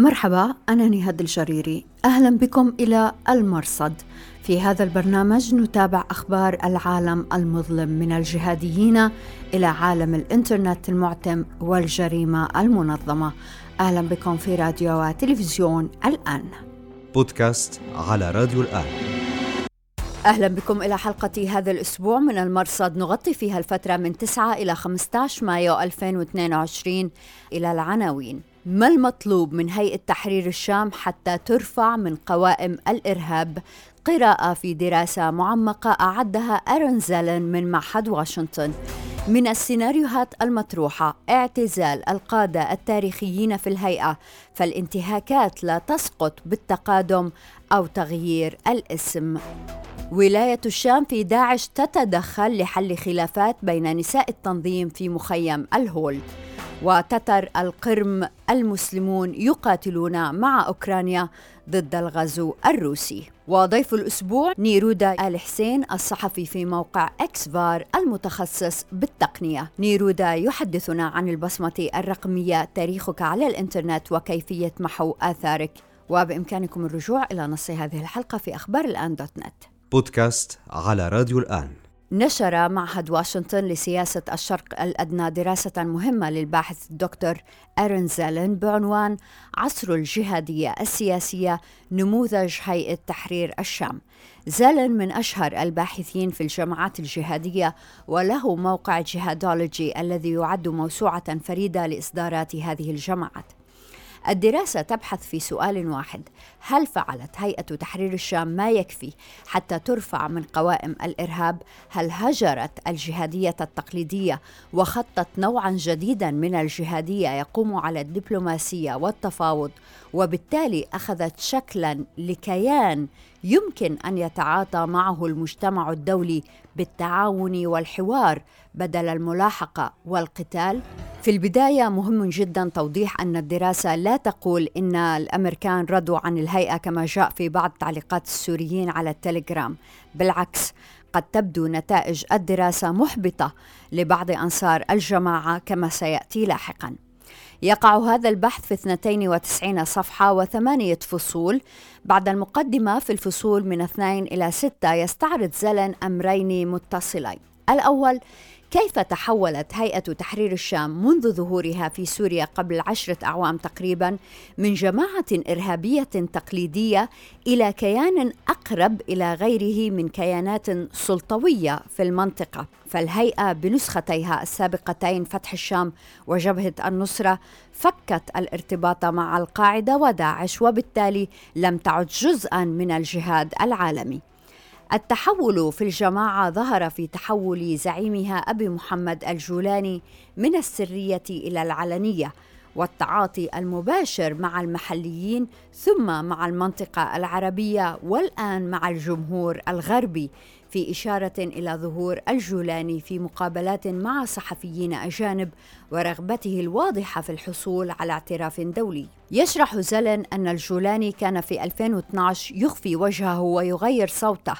مرحبا أنا نهاد الجريري. أهلا بكم إلى المرصد. في هذا البرنامج نتابع أخبار العالم المظلم من الجهاديين إلى عالم الإنترنت المعتم والجريمة المنظمة. أهلا بكم في راديو وتلفزيون الآن. بودكاست على راديو الآن. أهلا بكم إلى حلقة هذا الأسبوع من المرصد. نغطي فيها الفترة من 9 إلى 15 مايو 2022 إلى العناوين. ما المطلوب من هيئة تحرير الشام حتى ترفع من قوائم الإرهاب؟ قراءة في دراسة معمقة أعدها أرون زالن من معهد واشنطن. من السيناريوهات المطروحة اعتزال القادة التاريخيين في الهيئة فالانتهاكات لا تسقط بالتقادم أو تغيير الاسم. ولاية الشام في داعش تتدخل لحل خلافات بين نساء التنظيم في مخيم الهول. وتتر القرم المسلمون يقاتلون مع أوكرانيا ضد الغزو الروسي. وضيف الأسبوع نيرودا آل حسين الصحفي في موقع إكسفار المتخصص بالتقنية. نيرودا يحدثنا عن البصمة الرقمية تاريخك على الإنترنت وكيفية محو آثارك. وبإمكانكم الرجوع إلى نص هذه الحلقة في أخبار الآن دوت نت. بودكاست على راديو الآن. نشر معهد واشنطن لسياسة الشرق الأدنى دراسة مهمة للباحث الدكتور أرن زالن بعنوان عصر الجهادية السياسية نموذج هيئة تحرير الشام. زالن من أشهر الباحثين في الجماعات الجهادية وله موقع جهادولوجي الذي يعد موسوعة فريدة لإصدارات هذه الجماعات. الدراسة تبحث في سؤال واحد هل فعلت هيئة تحرير الشام ما يكفي حتى ترفع من قوائم الإرهاب؟ هل هجرت الجهادية التقليدية وخطت نوعا جديدا من الجهادية يقوم على الدبلوماسية والتفاوض؟ وبالتالي أخذت شكلا لكيان يمكن أن يتعاطى معه المجتمع الدولي بالتعاون والحوار بدل الملاحقة والقتال؟ في البداية مهم جدا توضيح أن الدراسة لا تقول إن الأمريكان ردوا عن الهيئة كما جاء في بعض تعليقات السوريين على التليجرام بالعكس قد تبدو نتائج الدراسة محبطة لبعض أنصار الجماعة كما سيأتي لاحقا. يقع هذا البحث في 92 صفحة وثمانية فصول. بعد المقدمة في الفصول من اثنين إلى ستة يستعرض زلن أمرين متصلين. الأول كيف تحولت هيئة تحرير الشام منذ ظهورها في سوريا قبل عشرة أعوام تقريبا من جماعة إرهابية تقليدية إلى كيان أقرب إلى غيره من كيانات سلطوية في المنطقة. فالهيئة بنسختيها السابقتين فتح الشام وجبهة النصرة فكت الارتباط مع القاعدة وداعش وبالتالي لم تعد جزءا من الجهاد العالمي. التحول في الجماعة ظهر في تحول زعيمها أبي محمد الجولاني من السرية إلى العلنية والتعاطي المباشر مع المحليين ثم مع المنطقة العربية والآن مع الجمهور الغربي. في إشارة إلى ظهور الجولاني في مقابلات مع صحفيين أجانب ورغبته الواضحة في الحصول على اعتراف دولي. يشرح زلن أن الجولاني كان في 2012 يخفي وجهه ويغير صوته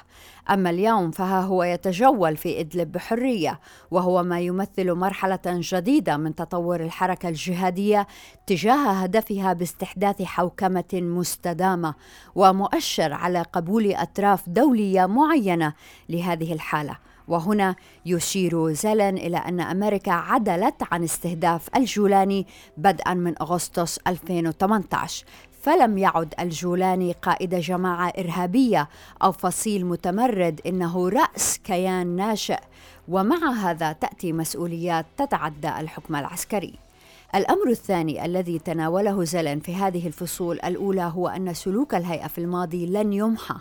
أما اليوم فها هو يتجول في إدلب بحرية وهو ما يمثل مرحلة جديدة من تطور الحركة الجهادية تجاه هدفها باستحداث حوكمة مستدامة ومؤشر على قبول أطراف دولية معينة لهذه الحالة. وهنا يشير زلن إلى أن أمريكا عدلت عن استهداف الجولاني بدءا من أغسطس 2018 فلم يعد الجولاني قائد جماعة إرهابية أو فصيل متمرد إنه رأس كيان ناشئ. ومع هذا تأتي مسؤوليات تتعدى الحكم العسكري. الأمر الثاني الذي تناوله زلن في هذه الفصول الأولى هو أن سلوك الهيئة في الماضي لن يمحى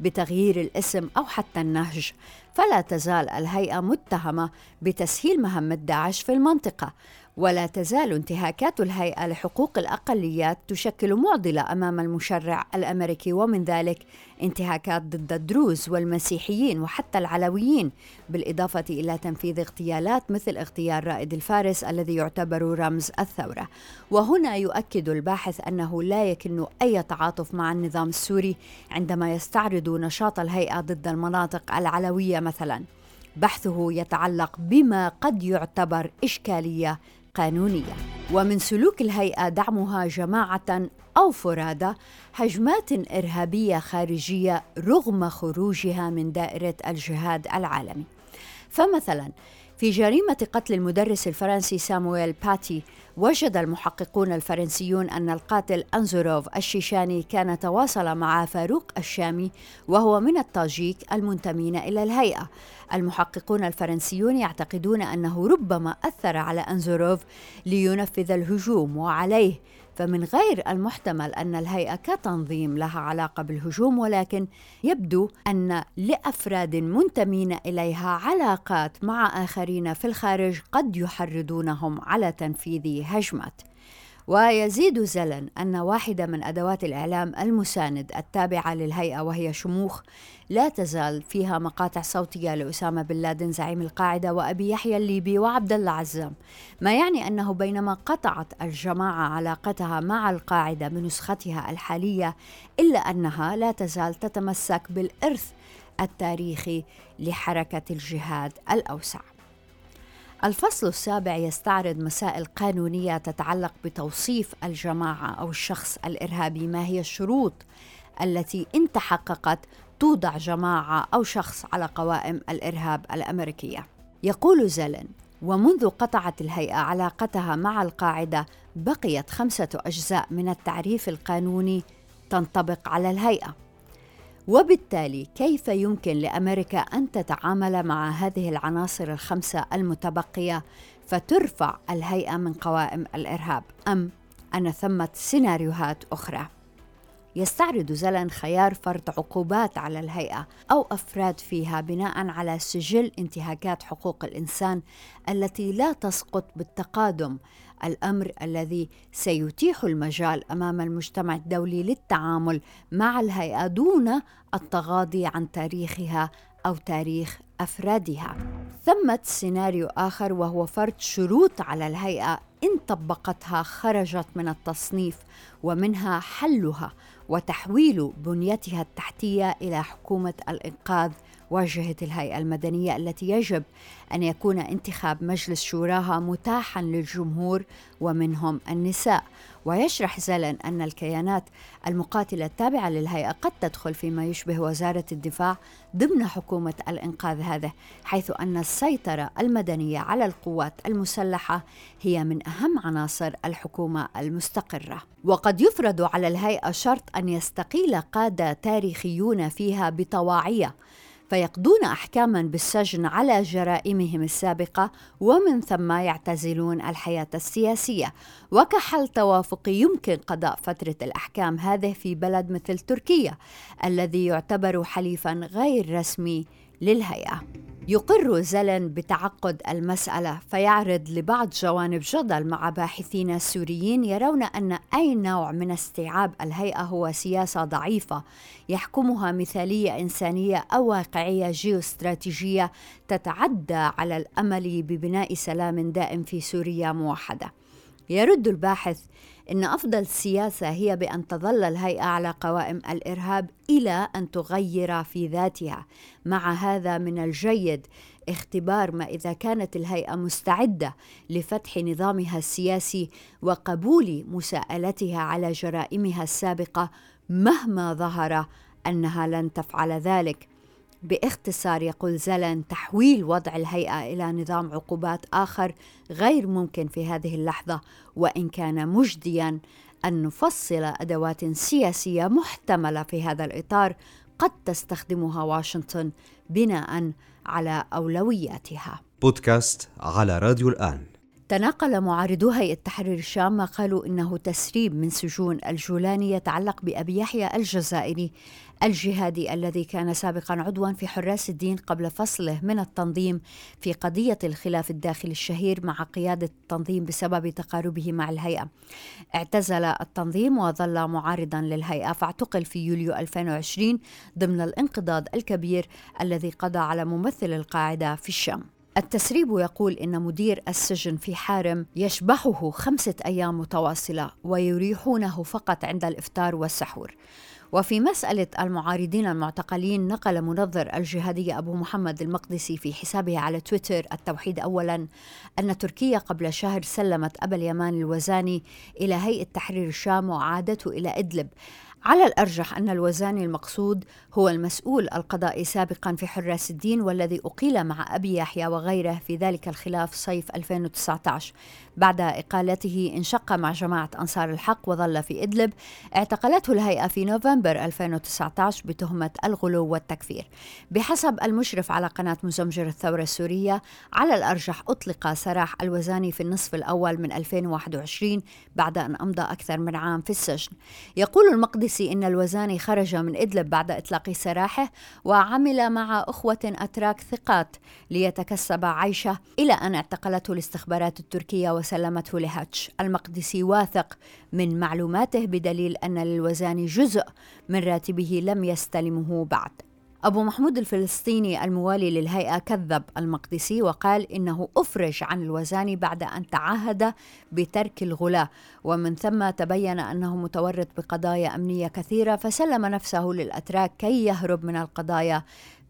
بتغيير الاسم أو حتى النهج. فلا تزال الهيئة متهمة بتسهيل مهمه داعش في المنطقة. ولا تزال انتهاكات الهيئة لحقوق الأقليات تشكل معضلة أمام المشرع الأمريكي ومن ذلك انتهاكات ضد الدروز والمسيحيين وحتى العلويين بالإضافة إلى تنفيذ اغتيالات مثل اغتيال رائد الفارس الذي يعتبر رمز الثورة. وهنا يؤكد الباحث أنه لا يكن أي تعاطف مع النظام السوري عندما يستعرض نشاط الهيئة ضد المناطق العلوية مثلا. بحثه يتعلق بما قد يعتبر إشكالية قانونية. ومن سلوك الهيئة دعمها جماعة أو فرادى هجمات إرهابية خارجية رغم خروجها من دائرة الجهاد العالمي. فمثلا في جريمة قتل المدرس الفرنسي سامويل باتي وجد المحققون الفرنسيون أن القاتل أنزوروف الشيشاني كان تواصل مع فاروق الشامي وهو من التاجيك المنتمين إلى الهيئة. المحققون الفرنسيون يعتقدون أنه ربما أثر على أنزوروف لينفذ الهجوم وعليه فمن غير المحتمل أن الهيئة كتنظيم لها علاقة بالهجوم ولكن يبدو أن لأفراد منتمين إليها علاقات مع آخرين في الخارج قد يحرضونهم على تنفيذ هجمات. ويزيد زلن أن واحدة من أدوات الإعلام المساند التابعة للهيئة وهي شموخ لا تزال فيها مقاطع صوتية لأسامة بن لادن زعيم القاعدة وأبي يحيى الليبي وعبد الله عزام. ما يعني أنه بينما قطعت الجماعة علاقتها مع القاعدة بنسختها الحالية إلا أنها لا تزال تتمسك بالإرث التاريخي لحركة الجهاد الأوسع. الفصل السابع يستعرض مسائل قانونية تتعلق بتوصيف الجماعة أو الشخص الإرهابي. ما هي الشروط التي إن تحققت توضع جماعة أو شخص على قوائم الإرهاب الأمريكية؟ يقول زيلن ومنذ قطعت الهيئة علاقتها مع القاعدة بقيت خمسة أجزاء من التعريف القانوني تنطبق على الهيئة. وبالتالي كيف يمكن لأمريكا أن تتعامل مع هذه العناصر الخمسة المتبقية فترفع الهيئة من قوائم الإرهاب؟ أم أن ثمة سيناريوهات أخرى؟ يستعرض زلن خيار فرض عقوبات على الهيئة أو أفراد فيها بناء على سجل انتهاكات حقوق الإنسان التي لا تسقط بالتقادم الأمر الذي سيتيح المجال أمام المجتمع الدولي للتعامل مع الهيئة دون التغاضي عن تاريخها أو تاريخ أفرادها. ثمة سيناريو آخر وهو فرض شروط على الهيئة إن طبقتها خرجت من التصنيف ومنها حلها وتحويل بنيتها التحتية إلى حكومة الإنقاذ واجهت الهيئة المدنية التي يجب أن يكون انتخاب مجلس شوراها متاحا للجمهور ومنهم النساء. ويشرح زلن أن الكيانات المقاتلة التابعة للهيئة قد تدخل فيما يشبه وزارة الدفاع ضمن حكومة الإنقاذ هذا حيث أن السيطرة المدنية على القوات المسلحة هي من أهم عناصر الحكومة المستقرة. وقد يفرض على الهيئة شرط أن يستقيل قادة تاريخيون فيها بطواعية فيقضون أحكاما بالسجن على جرائمهم السابقة ومن ثم يعتزلون الحياة السياسية. وكحل توافقي يمكن قضاء فترة الأحكام هذه في بلد مثل تركيا الذي يعتبر حليفا غير رسمي للهيئة. يقر زلن بتعقد المسألة فيعرض لبعض جوانب جدل مع باحثين سوريين يرون أن أي نوع من استيعاب الهيئة هو سياسة ضعيفة. يحكمها مثالية إنسانية أو واقعية جيوستراتيجية تتعدى على الأمل ببناء سلام دائم في سوريا موحدة. يرد الباحث إن أفضل سياسة هي بأن تظل الهيئة على قوائم الإرهاب إلى أن تغير في ذاتها. مع هذا من الجيد اختبار ما إذا كانت الهيئة مستعدة لفتح نظامها السياسي وقبول مساءلتها على جرائمها السابقة مهما ظهر أنها لن تفعل ذلك. باختصار يقول زلن تحويل وضع الهيئة إلى نظام عقوبات آخر غير ممكن في هذه اللحظة وإن كان مجديا أن نفصل أدوات سياسية محتملة في هذا الإطار قد تستخدمها واشنطن بناء على أولوياتها. بودكاست على راديو الآن. تناقل معارضو هيئة التحرير الشام ما قالوا إنه تسريب من سجون الجولاني يتعلق بأبي يحيى الجزائري الجهادي الذي كان سابقا عضوا في حراس الدين قبل فصله من التنظيم في قضية الخلاف الداخلي الشهير مع قيادة التنظيم بسبب تقاربه مع الهيئة. اعتزل التنظيم وظل معارضا للهيئة فاعتقل في يوليو 2020 ضمن الانقضاض الكبير الذي قضى على ممثل القاعدة في الشام. التسريب يقول إن مدير السجن في حارم يشبحه خمسة أيام متواصلة ويريحونه فقط عند الإفطار والسحور. وفي مسألة المعارضين المعتقلين نقل منظر الجهادية أبو محمد المقدسي في حسابه على تويتر التوحيد أولا أن تركيا قبل شهر سلمت أبا اليمان الوزاني إلى هيئة تحرير الشام وعادته إلى إدلب. على الأرجح أن الوزاني المقصود هو المسؤول القضائي سابقا في حراس الدين والذي أقيل مع أبي يحيى وغيره في ذلك الخلاف صيف 2019 بعد إقالته انشق مع جماعة أنصار الحق وظل في إدلب اعتقلته الهيئة في نوفمبر 2019 بتهمة الغلو والتكفير. بحسب المشرف على قناة مزمجر الثورة السورية على الأرجح أطلق سراح الوزاني في النصف الأول من 2021 بعد أن أمضى أكثر من عام في السجن. يقول المقدسي إن الوزاني خرج من إدلب بعد إطلاق سراحه وعمل مع أخوة أتراك ثقات ليتكسب عيشه إلى أن اعتقلته الاستخبارات التركية وسلمته لهاتش المقدسي واثق من معلوماته بدليل أن للوزاني جزء من راتبه لم يستلمه بعد. أبو محمود الفلسطيني الموالي للهيئة كذب المقدسي وقال إنه أفرج عن الوزاني بعد أن تعهد بترك الغلاة ومن ثم تبين أنه متورط بقضايا أمنية كثيرة فسلم نفسه للأتراك كي يهرب من القضايا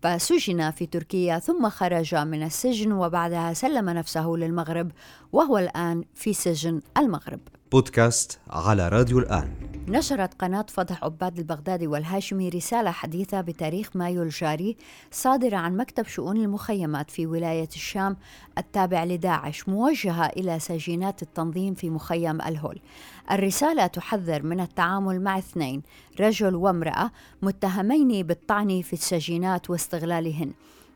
فسجن في تركيا ثم خرج من السجن وبعدها سلم نفسه للمغرب وهو الآن في سجن المغرب. بودكاست على راديو الآن. نشرت قناة فضح عباد البغدادي والهاشمي رسالة حديثة بتاريخ مايو الجاري صادرة عن مكتب شؤون المخيمات في ولاية الشام التابع لداعش موجهة إلى سجينات التنظيم في مخيم الهول. الرسالة تحذر من التعامل مع اثنين رجل وامرأة متهمين بالطعن في السجينات واستغلالهن.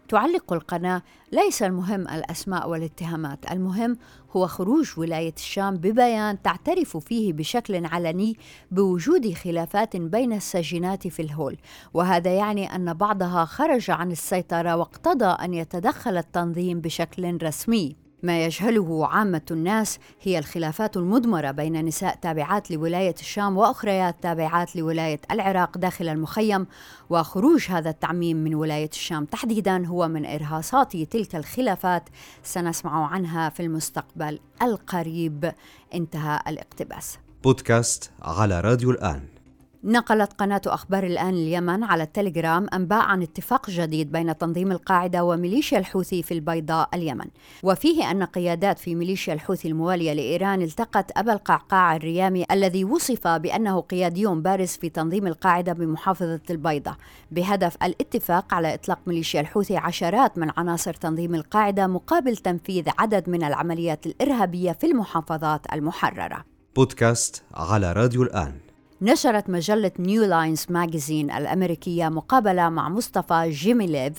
تعلق القناة ليس المهم الأسماء والاتهامات المهم هو خروج ولاية الشام ببيان تعترف فيه بشكل علني بوجود خلافات بين السجينات في الهول. وهذا يعني أن بعضها خرج عن السيطرة واقتضى أن يتدخل التنظيم بشكل رسمي. ما يجهله عامة الناس هي الخلافات المدمرة بين نساء تابعات لولاية الشام وأخريات تابعات لولاية العراق داخل المخيم وخروج هذا التعميم من ولاية الشام تحديدا هو من إرهاصات تلك الخلافات سنسمع عنها في المستقبل القريب. انتهى الاقتباس. بودكاست على راديو الآن. نقلت قناة أخبار الآن اليمن على التليجرام أنباء عن اتفاق جديد بين تنظيم القاعدة وميليشيا الحوثي في البيضاء اليمن. وفيه أن قيادات في ميليشيا الحوثي الموالية لإيران التقت أبا القعقاع الريامي الذي وصف بأنه قيادي بارز في تنظيم القاعدة بمحافظة البيضاء بهدف الاتفاق على إطلاق ميليشيا الحوثي عشرات من عناصر تنظيم القاعدة مقابل تنفيذ عدد من العمليات الإرهابية في المحافظات المحررة. بودكاست على راديو الآن. نشرت مجلة New Lines Magazine الأمريكية مقابلة مع مصطفى جيميليف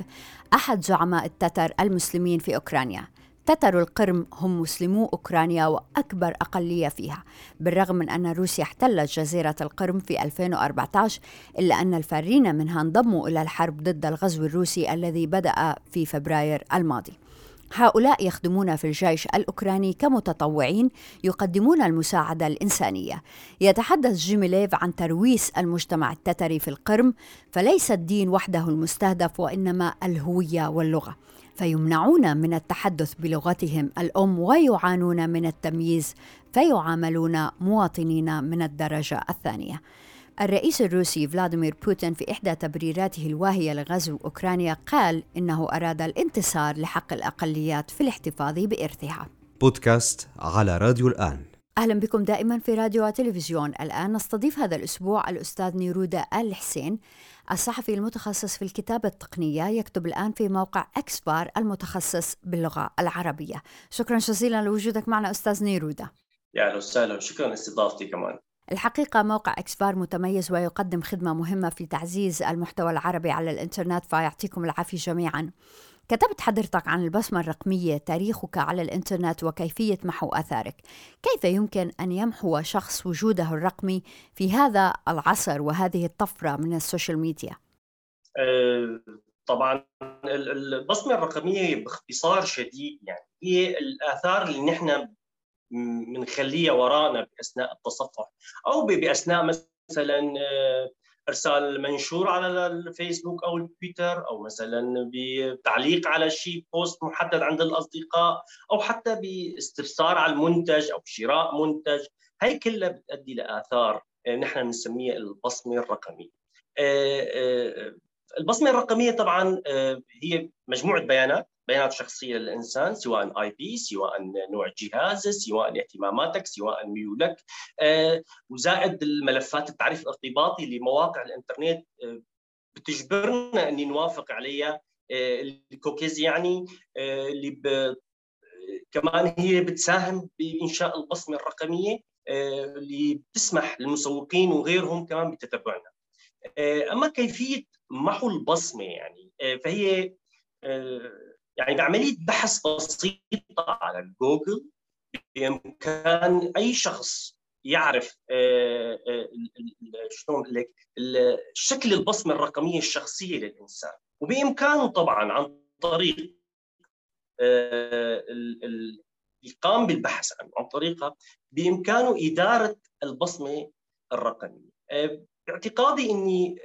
أحد زعماء التتر المسلمين في أوكرانيا. تتر القرم هم مسلمو أوكرانيا وأكبر أقلية فيها بالرغم من أن روسيا احتلت جزيرة القرم في 2014 إلا أن الفارين منها انضموا إلى الحرب ضد الغزو الروسي الذي بدأ في فبراير الماضي. هؤلاء يخدمون في الجيش الأوكراني كمتطوعين يقدمون المساعدة الإنسانية. يتحدث جيميليف عن ترويس المجتمع التتري في القرم، فليس الدين وحده المستهدف وإنما الهوية واللغة. فيمنعون من التحدث بلغتهم الأم ويعانون من التمييز فيعاملون مواطنين من الدرجة الثانية. الرئيس الروسي فلاديمير بوتين في إحدى تبريراته الواهية لغزو أوكرانيا قال إنه أراد الانتصار لحق الأقليات في الاحتفاظ بإرثها. بودكاست على راديو الآن. أهلا بكم دائما في راديو وتلفزيون. الآن نستضيف هذا الأسبوع الأستاذ نيرودا آل حسين الصحفي المتخصص في الكتابة التقنية يكتب الآن في موقع أكسبار المتخصص باللغة العربية. شكرا جزيلا لوجودك معنا أستاذ نيرودا. يا أهلا وسهلا وشكرا لاستضافتي كمان. الحقيقة موقع إكسفار متميز ويقدم خدمة مهمة في تعزيز المحتوى العربي على الإنترنت فيعطيكم العافية جميعا كتبت حضرتك عن البصمة الرقمية تاريخك على الإنترنت وكيفية محو آثارك كيف يمكن أن يمحو شخص وجوده الرقمي في هذا العصر وهذه الطفرة من ال social media؟ أه طبعا البصمة الرقمية باختصار شديد يعني هي الآثار اللي نحن بنخليها ورانا بأثناء التصفح أو بأثناء مثلا آه، إرسال منشور على الفيسبوك أو التويتر أو مثلا بتعليق على شيء post محدد عند الأصدقاء أو حتى باستفسار على المنتج أو شراء منتج. هي كلها بتؤدي لآثار نحن بنسميها البصمة الرقمية. البصمة الرقمية طبعا هي مجموعة بيانات بيانات شخصية للإنسان سواء IP سواء نوع الجهاز سواء اهتماماتك سواء ميولك آه، وزائد الملفات التعريف الارتباطي لمواقع الإنترنت آه، بتجبرنا اني نوافق عليها آه، الكوكيز يعني اللي ب... كمان هي بتساهم بإنشاء البصمة الرقمية اللي بتسمح للمسوقين وغيرهم كمان بتتبعنا. أما كيفية محو البصمه يعني. فهي يعني بعملية بحث بسيطه على جوجل بإمكان أي شخص يعرف آه، آه، شلون لك شكل البصمة الرقمية الشخصية للإنسان. وبإمكانه طبعا عن طريق آه، القام بالبحث عنه عن طريقها بإمكانه إدارة البصمة الرقمية. باعتقادي إني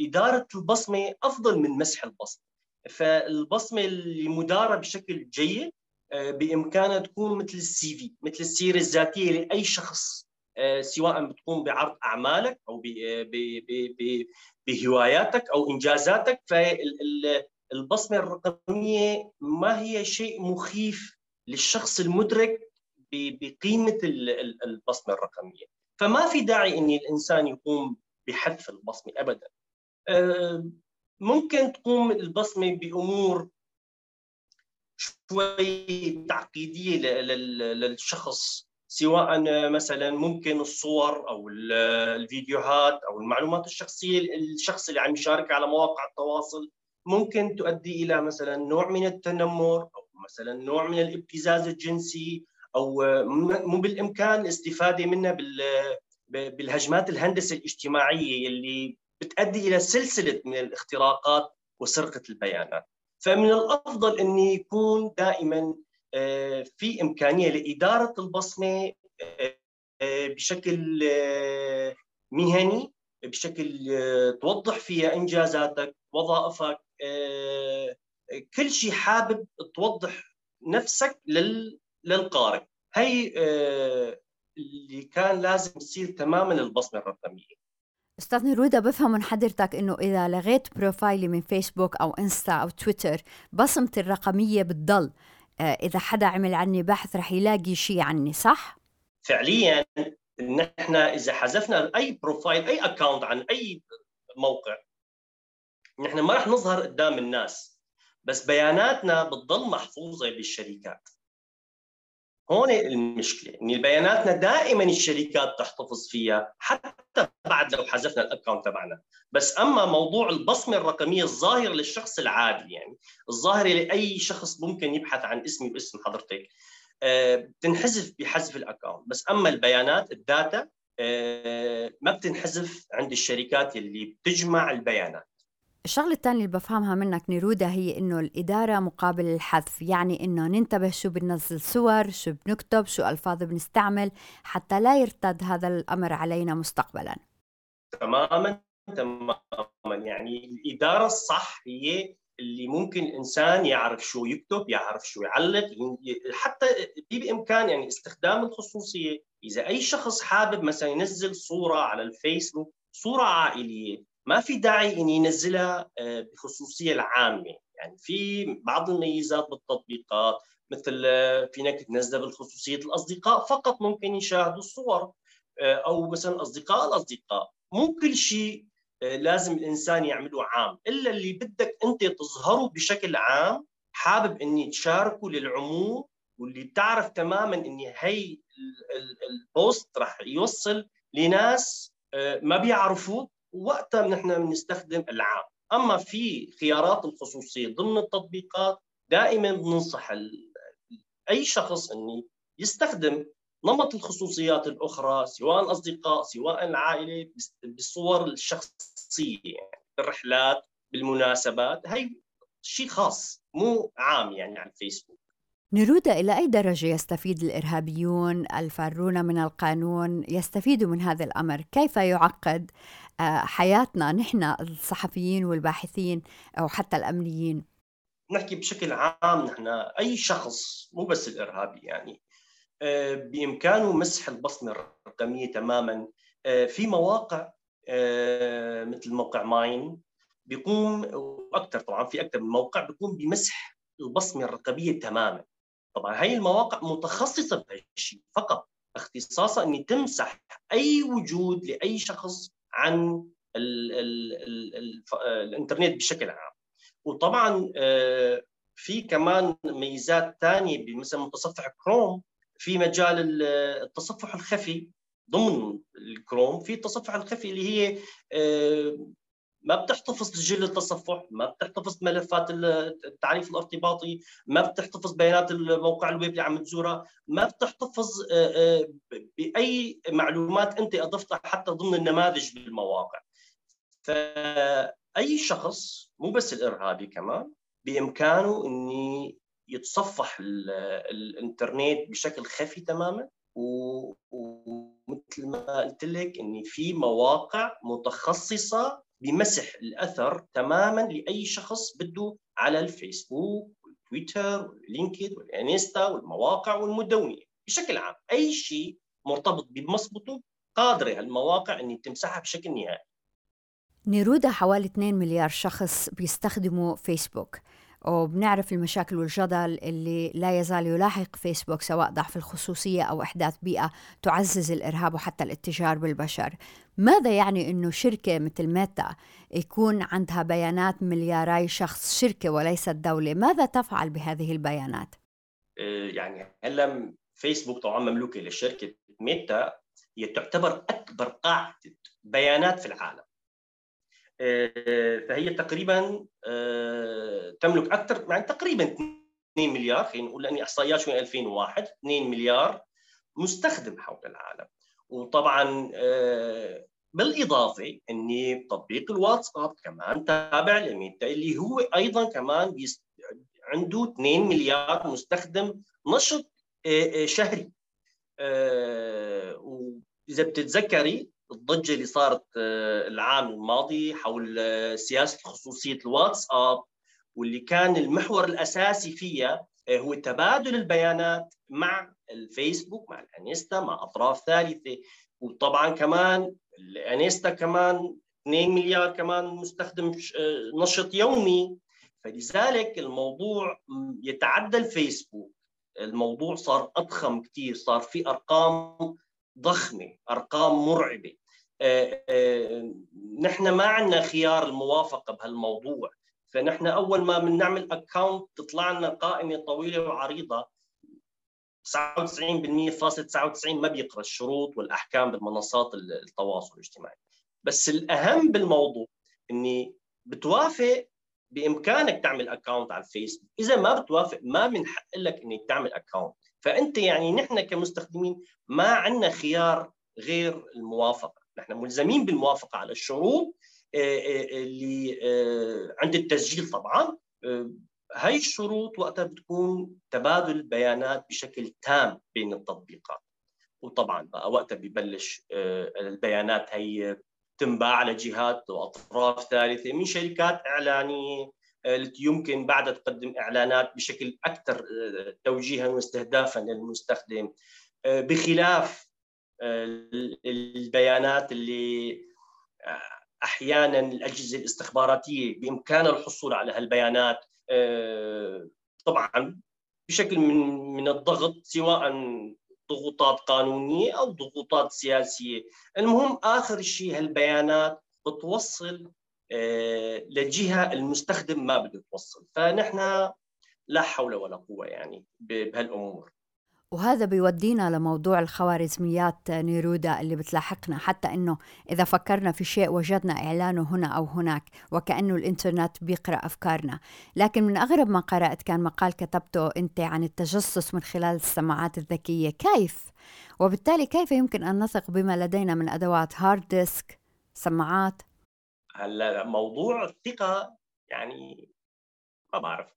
إدارة البصمة أفضل من مسح البصمة. فالبصمة اللي مدارة بشكل جيد آه، بإمكانها تكون مثل السي في مثل السيرة الذاتية لأي شخص آه، سواء بتقوم بعرض أعمالك أو بهواياتك أو إنجازاتك. فالبصمه الرقمية ما هي شيء مخيف للشخص المدرك بقيمه البصمه الرقمية. فما في داعي ان الإنسان يقوم بحذف البصمه ابدا. ممكن تقوم البصمه بأمور شوي تعقيدية للشخص سواء مثلا ممكن الصور أو الفيديوهات أو المعلومات الشخصية الشخص اللي عم يشارك على مواقع التواصل. ممكن تؤدي إلى مثلا نوع من التنمر أو مثلا نوع من الابتزاز الجنسي أو مو بالإمكان الاستفادة منها بالهجمات الهندسة الاجتماعية اللي بتؤدي إلى سلسلة من الاختراقات وسرقة البيانات. فمن الأفضل إن يكون دائما آه، في إمكانية لإدارة البصمة آه، بشكل آه، مهني بشكل توضح فيها إنجازاتك وظائفك كل شيء حابب توضح نفسك للقارئ. هي اللي كان لازم يصير تماما البصمة الرقمية. أستاذ نرودا بفهم من حضرتك إنه إذا لغيت profile ي من فيسبوك أو إنستا أو تويتر بصمتي الرقمية بتضل. آه، إذا حدا عمل عني بحث رح يلاقي شيء عني صح؟ فعليا نحن إذا حذفنا أي profile أي account عن أي موقع نحن ما رح نظهر قدام الناس. بس بياناتنا بتضل محفوظة بالشركات. هون المشكلة إن بياناتنا دائما الشركات تحتفظ فيها حتى بعد لو حذفنا ال account تبعنا. بس أما موضوع البصمة الرقمية الظاهره للشخص العادي يعني الظاهره لاي شخص ممكن يبحث عن اسمي واسم حضرتك آه، بتنحذف بحذف ال account بس أما البيانات ال data آه، ما بتنحذف عند الشركات اللي بتجمع البيانات. الشغلة الثانية اللي بفهمها منك نيرودا هي إنه الإدارة مقابل الحذف يعني إنه ننتبه شو بننزل صور شو بنكتب شو ألفاظ بنستعمل حتى لا يرتد هذا الأمر علينا مستقبلا. تماما تماما. يعني الإدارة الصح هي اللي ممكن الإنسان يعرف شو يكتب يعرف شو يعلق حتى بإمكان يعني استخدام الخصوصية. إذا أي شخص حابب مثلا ينزل صورة على الفيسبوك صورة عائلية ما في داعي إني ينزلها آه، بخصوصية العامة. يعني في بعض الميزات بالتطبيقات مثل آه، فينك تنزلها بالخصوصية الأصدقاء. فقط ممكن يشاهدوا الصور آه، أو مثلا أصدقاء الأصدقاء. مو كل شيء لازم الإنسان يعمله عام. إلا اللي بدك أنت تظهره بشكل عام حابب إني تشاركه للعموم واللي بتعرف تماما إني هي البوست راح يوصل لناس ما بيعرفوك وقتها نحن بنستخدم العام. أما في خيارات الخصوصية ضمن التطبيقات دائما بننصح أي شخص إنه يستخدم نمط الخصوصيات الأخرى سواء الأصدقاء سواء العائلة بالصور الشخصية يعني بالرحلات بالمناسبات. هي شيء خاص مو عام يعني على الفيسبوك. نرودة إلى أي درجة يستفيد الإرهابيون الفارون من القانون يستفيدوا من هذا الأمر؟ كيف يعقد؟ حياتنا نحن الصحفيين والباحثين أو حتى الأمنيين. نحكي بشكل عام نحن أي شخص مو بس الإرهابي يعني آه، بإمكانه مسح البصمة الرقمية تماما آه، في مواقع مثل موقع Mine بيقوم وأكثر طبعا في أكثر من موقع بيقوم بمسح البصمة الرقمية تماما. طبعا هاي المواقع متخصصة بهذا الشيء فقط اختصاصها ان تمسح أي وجود لأي شخص عن ال ال ال ال الإنترنت بشكل عام. وطبعا آه، في كمان ميزات ثانية مثل متصفح كروم في مجال التصفح الخفي ضمن الكروم في التصفح الخفي اللي هي آه، ما بتحتفظ سجل التصفح ما بتحتفظ ملفات التعريف الارتباطي ما بتحتفظ بيانات الموقع الويب اللي عم تزورها ما بتحتفظ آه، آه، بأي معلومات أنت أضفتها حتى ضمن النماذج بالمواقع. فأي شخص مو بس الإرهابي كمان بإمكانه إني يتصفح الإنترنت بشكل خفي تماما ومثل ما قلت لك ان في مواقع متخصصة بمسح الأثر تماما لأي شخص بده على الفيسبوك والتويتر واللينكد والإنستا والمواقع والمدونه بشكل عام أي شيء مرتبط بمصبته قادرة المواقع ان تمسحها بشكل نهائي. نيرودا حوالي 2 مليار شخص بيستخدموا فيسبوك وبنعرف المشاكل والجدل اللي لا يزال يلاحق فيسبوك سواء ضعف الخصوصية أو إحداث بيئة تعزز الإرهاب وحتى الاتجار بالبشر. ماذا يعني أنه شركة مثل ميتا يكون عندها بيانات ملياري شخص شركة وليست دولة؟ ماذا تفعل بهذه البيانات؟ آه، يعني هلا فيسبوك طبعا مملوكة لشركة ميتا هي تعتبر أكبر قاعدة بيانات في العالم. آه، فهي تقريبا آه، تملك أكثر يعني تقريبا 2 مليار خلينا نقول لأني أحصائيات شو 2001 2 مليار مستخدم حول العالم. وطبعا آه، بالإضافة إني تطبيق الواتساب كمان تابع لميتا اللي هو أيضا كمان عنده 2 مليار مستخدم نشط شهري. وإذا بتتذكري الضجة اللي صارت آه، العام الماضي حول آه، سياسة خصوصية الواتساب واللي كان المحور الأساسي فيها آه، هو تبادل البيانات مع الفيسبوك مع الانستا مع أطراف ثالثة. وطبعا كمان الانستا كمان 2 مليار كمان مستخدم نشط يومي. فلذلك الموضوع يتعدى الفيسبوك. الموضوع صار أضخم كثير صار في أرقام ضخمة أرقام مرعبة. آه، آه، نحن ما عندنا خيار الموافقة بهالموضوع. فنحن أول ما بنعمل اكونت تطلع لنا قائمة طويلة وعريضة. 99% فاصل 99 ما بيقرأ الشروط والأحكام بالمنصات التواصل الاجتماعي. بس الأهم بالموضوع إني بتوافق بإمكانك تعمل account على الفيسبوك. إذا ما بتوافق ما من حق لك انك تعمل account فأنت يعني نحن كمستخدمين ما عندنا خيار غير الموافقة. نحن ملزمين بالموافقة على الشروط آه، آه، اللي آه، عند التسجيل طبعا هاي الشروط وقتها بتكون تبادل بيانات بشكل تام بين التطبيقات. وطبعا بقى وقتها ببلش البيانات هي تنباع لجهات وأطراف ثالثة من شركات إعلانية التي يمكن بعدها تقدم إعلانات بشكل أكثر توجيها واستهدافا للمستخدم بخلاف البيانات اللي آه، أحيانا الأجهزة الاستخباراتية بإمكانها الحصول على هالبيانات آه، طبعا بشكل من من الضغط سواء ضغوطات قانونية أو ضغوطات سياسية، المهم آخر شيء هالبيانات بتوصل آه، لجهة المستخدم ما بده توصل، فنحن لا حول ولا قوة يعني بهالأمور. وهذا بيودينا لموضوع الخوارزميات نيرودا اللي بتلاحقنا حتى إنه إذا فكرنا في شيء وجدنا إعلانه هنا أو هناك وكأنه الإنترنت بيقرأ أفكارنا، لكن من أغرب ما قرأت كان مقال كتبته أنت عن التجسس من خلال السماعات الذكية، كيف؟ وبالتالي كيف يمكن أن نثق بما لدينا من أدوات hard disk، سماعات؟ هلا موضوع الثقة يعني ما بعرف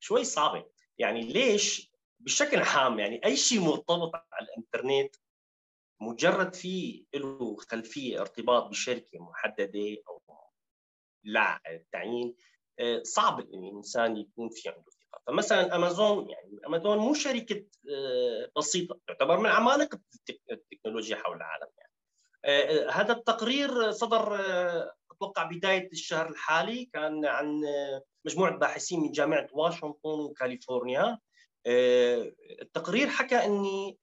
شوي صعبة، يعني ليش بشكل عام يعني أي شيء مرتبط على الإنترنت مجرد في له خلفية ارتباط بشركة محددة أو لا التعيين آه، صعب إن الإنسان يكون في عنده ثقة. فمثلا أمازون يعني أمازون مو شركة آه، بسيطة تعتبر من عمالقة التكنولوجيا حول العالم يعني. آه، هذا التقرير صدر أتوقع بداية الشهر الحالي كان عن مجموعة باحثين من جامعة واشنطن وكاليفورنيا. التقرير حكى إني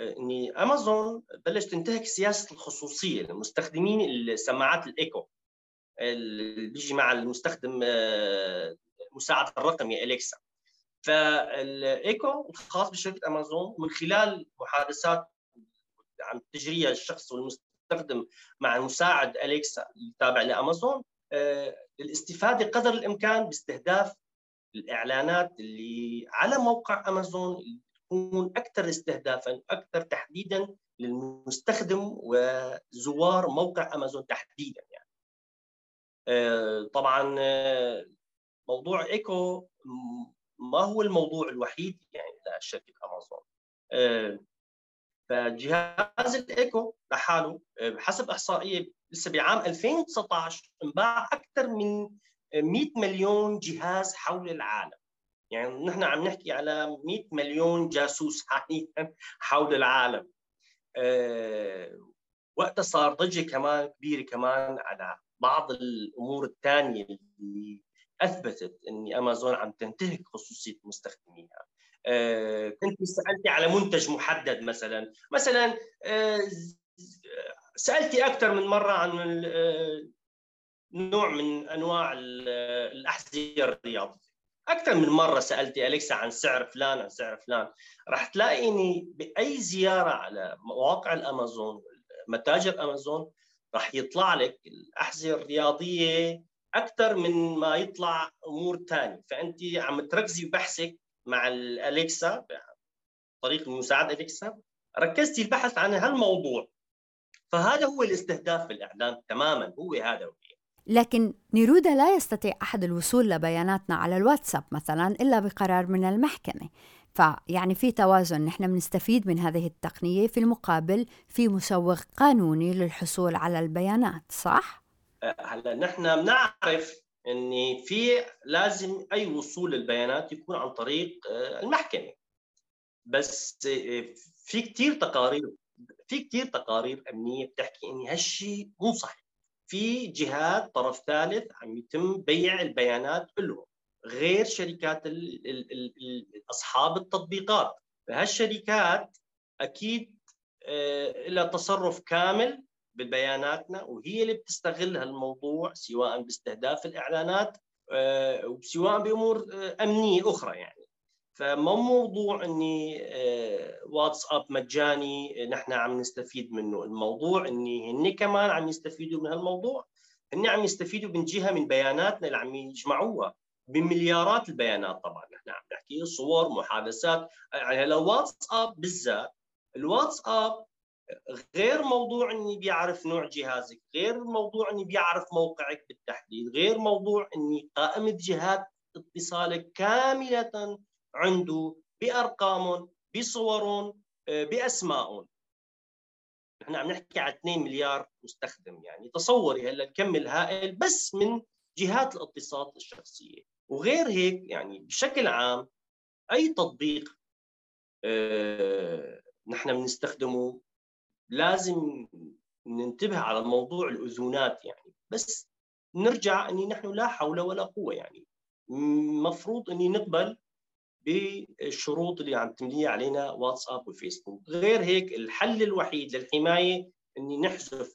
إني أمازون بلش تنتهك سياسة الخصوصية لمستخدمين السماعات الإيكو اللي بيجي مع المستخدم المساعد آه، الرقمي أليكسا. فالإيكو الخاص بشركة أمازون من خلال محادثات عم تجريها الشخص والمستخدم مع المساعد أليكسا التابع لأمازون آه، للاستفادة قدر الإمكان باستهداف الإعلانات اللي على موقع أمازون تكون أكثر استهدافا أكثر تحديدا للمستخدم وزوار موقع أمازون تحديدا يعني. آه، طبعا آه، موضوع إيكو ما هو الموضوع الوحيد يعني لشركه أمازون. آه، فجهاز الإيكو لحاله بحسب إحصائية لسه بعام 2019 انباع أكثر من 100 مليون جهاز حول العالم. يعني نحن عم نحكي على 100 مليون جاسوس حاليا حول العالم. أه وقتها صار ضجة كمان كبيرة كمان على بعض الأمور الثانية اللي أثبتت إن أمازون عم تنتهك خصوصية مستخدميها. أه كنت سألتي على منتج محدد مثلا. مثلا أه سألتي أكثر من مرة عن آه، نوع من أنواع الأحذية الرياضية. أكثر من مرة سألتي اليكسا عن سعر فلان عن سعر فلان. راح تلاقيني بأي زيارة على مواقع الأمازون متاجر أمازون راح يطلع لك الأحذية الرياضية أكثر من ما يطلع أمور ثانية فأنت عم تركزي بحثك مع الاليكسا طريق المساعد اليكسا ركزتي البحث عن هالموضوع. فهذا هو الاستهداف في الاعلام تماما. هو هذا. لكن نيرودا لا يستطيع أحد الوصول لبياناتنا على الواتساب مثلا إلا بقرار من المحكمة. فيعني في توازن نحن بنستفيد من هذه التقنية في المقابل في مسوغ قانوني للحصول على البيانات صح؟ هلا نحن بنعرف إن في لازم أي وصول للبيانات يكون عن طريق آه، المحكمة. بس آه، في كثير تقارير في كثير تقارير أمنية بتحكي إن هالشيء مو صحيح. في جهات طرف ثالث عم يتم بيع البيانات لهم غير شركات أصحاب التطبيقات. فهالشركات أكيد آه، لها تصرف كامل ببياناتنا وهي اللي بتستغل هالموضوع سواء باستهداف الإعلانات آه، وسواء بأمور آه، أمنية أخرى يعني. فما موضوع إني آه، واتساب مجاني نحن عم نستفيد منه. الموضوع إني هن كمان عم يستفيدوا من هالموضوع. هن عم يستفيدوا من جهة من بياناتنا اللي عم يجمعوها. بمليارات البيانات طبعا. نحن عم نحكي صور محادثات. يعني لو واتساب بالذات الواتساب غير موضوع إني بيعرف نوع جهازك غير موضوع إني بيعرف موقعك بالتحديد غير موضوع إني قائمه جهات اتصالك كاملة عنده بارقامهم بصورهم آه، باسمائهم نحن عم نحكي على 2 مليار مستخدم يعني تصوري هلأ الكم الهائل بس من جهات الاتصال الشخصية. وغير هيك يعني بشكل عام أي تطبيق آه، نحن بنستخدمه لازم ننتبه على موضوع الأذونات يعني بس نرجع إني نحن لا حول ولا قوة يعني مفروض إني نقبل بالشروط اللي عم تمليها علينا واتساب وفيسبوك. غير هيك الحل الوحيد للحماية إني نحذف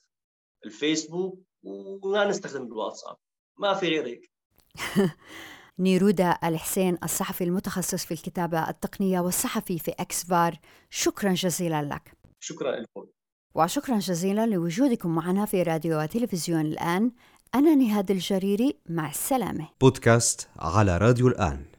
الفيسبوك وما نستخدم الواتساب. ما في غير هيك. نيرودا الحسين الصحفي المتخصص في الكتابة التقنية والصحفي في أكسفار شكرا جزيلا لك. شكرا لكم. وشكرا جزيلا لوجودكم معنا في راديو وتلفزيون الآن. أنا نهاد الجريري مع السلامة. بودكاست على راديو الآن.